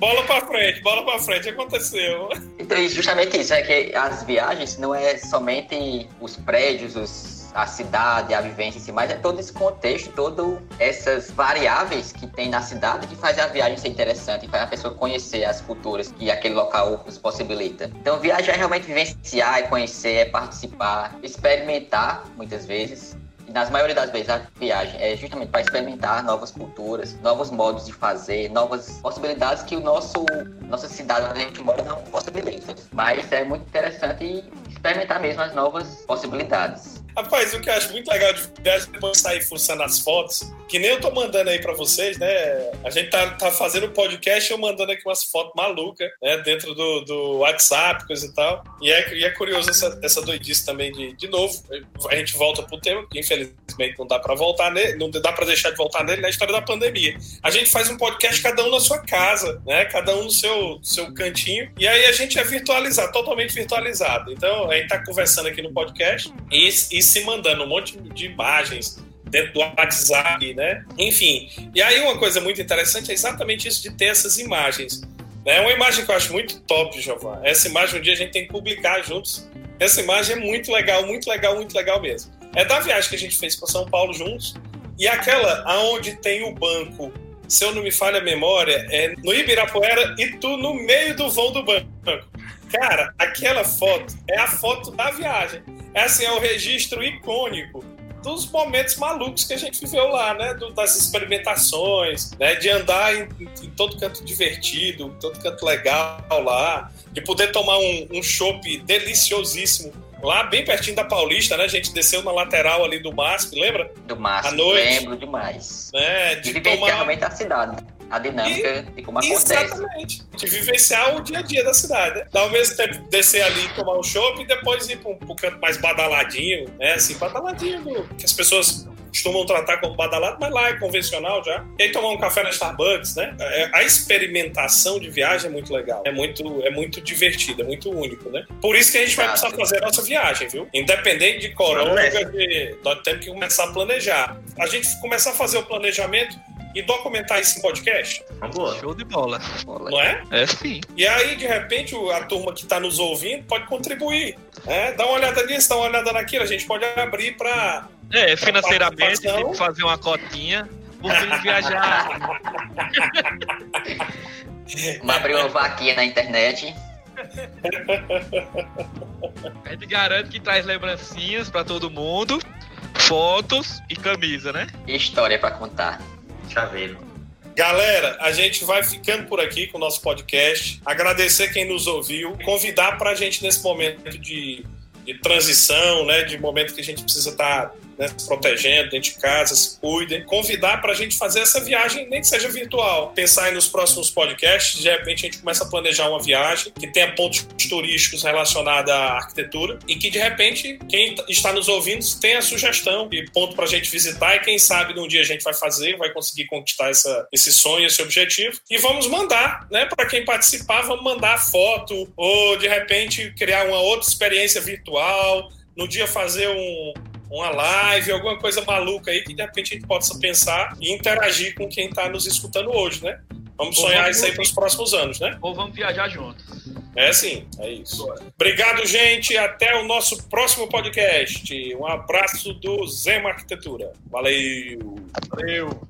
Bola pra frente, bola pra frente, aconteceu. Então, justamente isso, é que as viagens não é somente os prédios, os, a cidade, a vivência em si, mas é todo esse contexto, todas essas variáveis que tem na cidade que fazem a viagem ser interessante, faz a pessoa conhecer as culturas que aquele local nos possibilita. Então, viajar é realmente vivenciar, é conhecer, é participar, experimentar, muitas vezes, nas maioria das vezes, a viagem é justamente para experimentar novas culturas, novos modos de fazer, novas possibilidades que o nosso nossa cidade onde a gente mora não possibilita. Mas é muito interessante experimentar mesmo as novas possibilidades. Rapaz, o que eu acho muito legal de viagem depois de sair fuçando as fotos, que nem eu tô mandando aí para vocês, né? A gente tá, tá fazendo o podcast e eu mandando aqui umas fotos malucas, né? Dentro do, do WhatsApp, coisa e tal. E é, e é curioso essa, essa doidice também de, de novo. A gente volta pro tema, que infelizmente não dá para voltar nele, não dá para deixar de voltar nele na história da pandemia. A gente faz um podcast cada um na sua casa, né? Cada um no seu, seu cantinho. E aí a gente é virtualizado, totalmente virtualizado. Então a gente tá conversando aqui no podcast e, e se mandando um monte de imagens dentro do WhatsApp, né? Enfim. E aí uma coisa muito interessante é exatamente isso de ter essas imagens. É uma imagem que eu acho muito top, Giovanni. Essa imagem um dia a gente tem que publicar juntos. Essa imagem é muito legal, muito legal, muito legal mesmo. É da viagem que a gente fez para São Paulo juntos. E aquela aonde tem o banco, se eu não me falha a memória, é no Ibirapuera e tu no meio do vão do banco. Cara, aquela foto é a foto da viagem. É assim, é o registro icônico dos momentos malucos que a gente viveu lá, né? Do, das experimentações, né? De andar em, em, todo canto divertido, todo canto legal lá, de poder tomar um, um chopp deliciosíssimo lá bem pertinho da Paulista, né? A gente desceu na lateral ali do MASP, lembra? Do MASP, à noite. lembro demais. Né? De, de tomar... realmente a cidade a dinâmica e, de como acontece. Exatamente. De vivenciar o dia a dia da cidade. Né? Tempo, descer ali, tomar um chopp e depois ir para um, um canto mais badaladinho, né? Assim, badaladinho, que as pessoas costumam tratar como badalado, mas lá é convencional já. E aí tomar um café na Starbucks, né? É, a experimentação de viagem é muito legal. É muito, é muito divertido, é muito único, né? Por isso que a gente vai precisar fazer a nossa viagem, viu? Independente de corona, de, nós temos que começar a planejar. A gente começar a fazer o planejamento e documentar isso em podcast. Boa. Show de bola. Não é? É sim. E aí, de repente, a turma que está nos ouvindo pode contribuir. Né? Dá uma olhada nisso, dá uma olhada naquilo. A gente pode abrir para. É, financeiramente, tem que fazer uma cotinha. Por fim, viajar. Vamos abrir uma vaquinha na internet. A gente garante que traz lembrancinhas para todo mundo, fotos e camisa, né? História para contar chaveiro. Galera, a gente vai ficando por aqui com o nosso podcast. Agradecer quem nos ouviu, convidar para a gente nesse momento de, de, transição, né, de momento que a gente precisa estar tá né, se protegendo dentro de casa, se cuidem. Convidar para a gente fazer essa viagem, nem que seja virtual. Pensar aí nos próximos podcasts, de repente a gente começa a planejar uma viagem que tenha pontos turísticos relacionados à arquitetura e que de repente quem está nos ouvindo tenha sugestão e ponto para a gente visitar e quem sabe num dia a gente vai fazer, vai conseguir conquistar essa, esse sonho, esse objetivo e vamos mandar, né, para quem participar, vamos mandar foto ou de repente criar uma outra experiência virtual, no dia fazer um, uma live, alguma coisa maluca aí que de repente a gente possa pensar e interagir com quem está nos escutando hoje, né? Vamos sonhar vamos isso aí para os próximos anos, né? Ou vamos viajar juntos. É sim, é isso. Obrigado, gente. Até o nosso próximo podcast. Um abraço do Zema Arquitetura. Valeu. Valeu.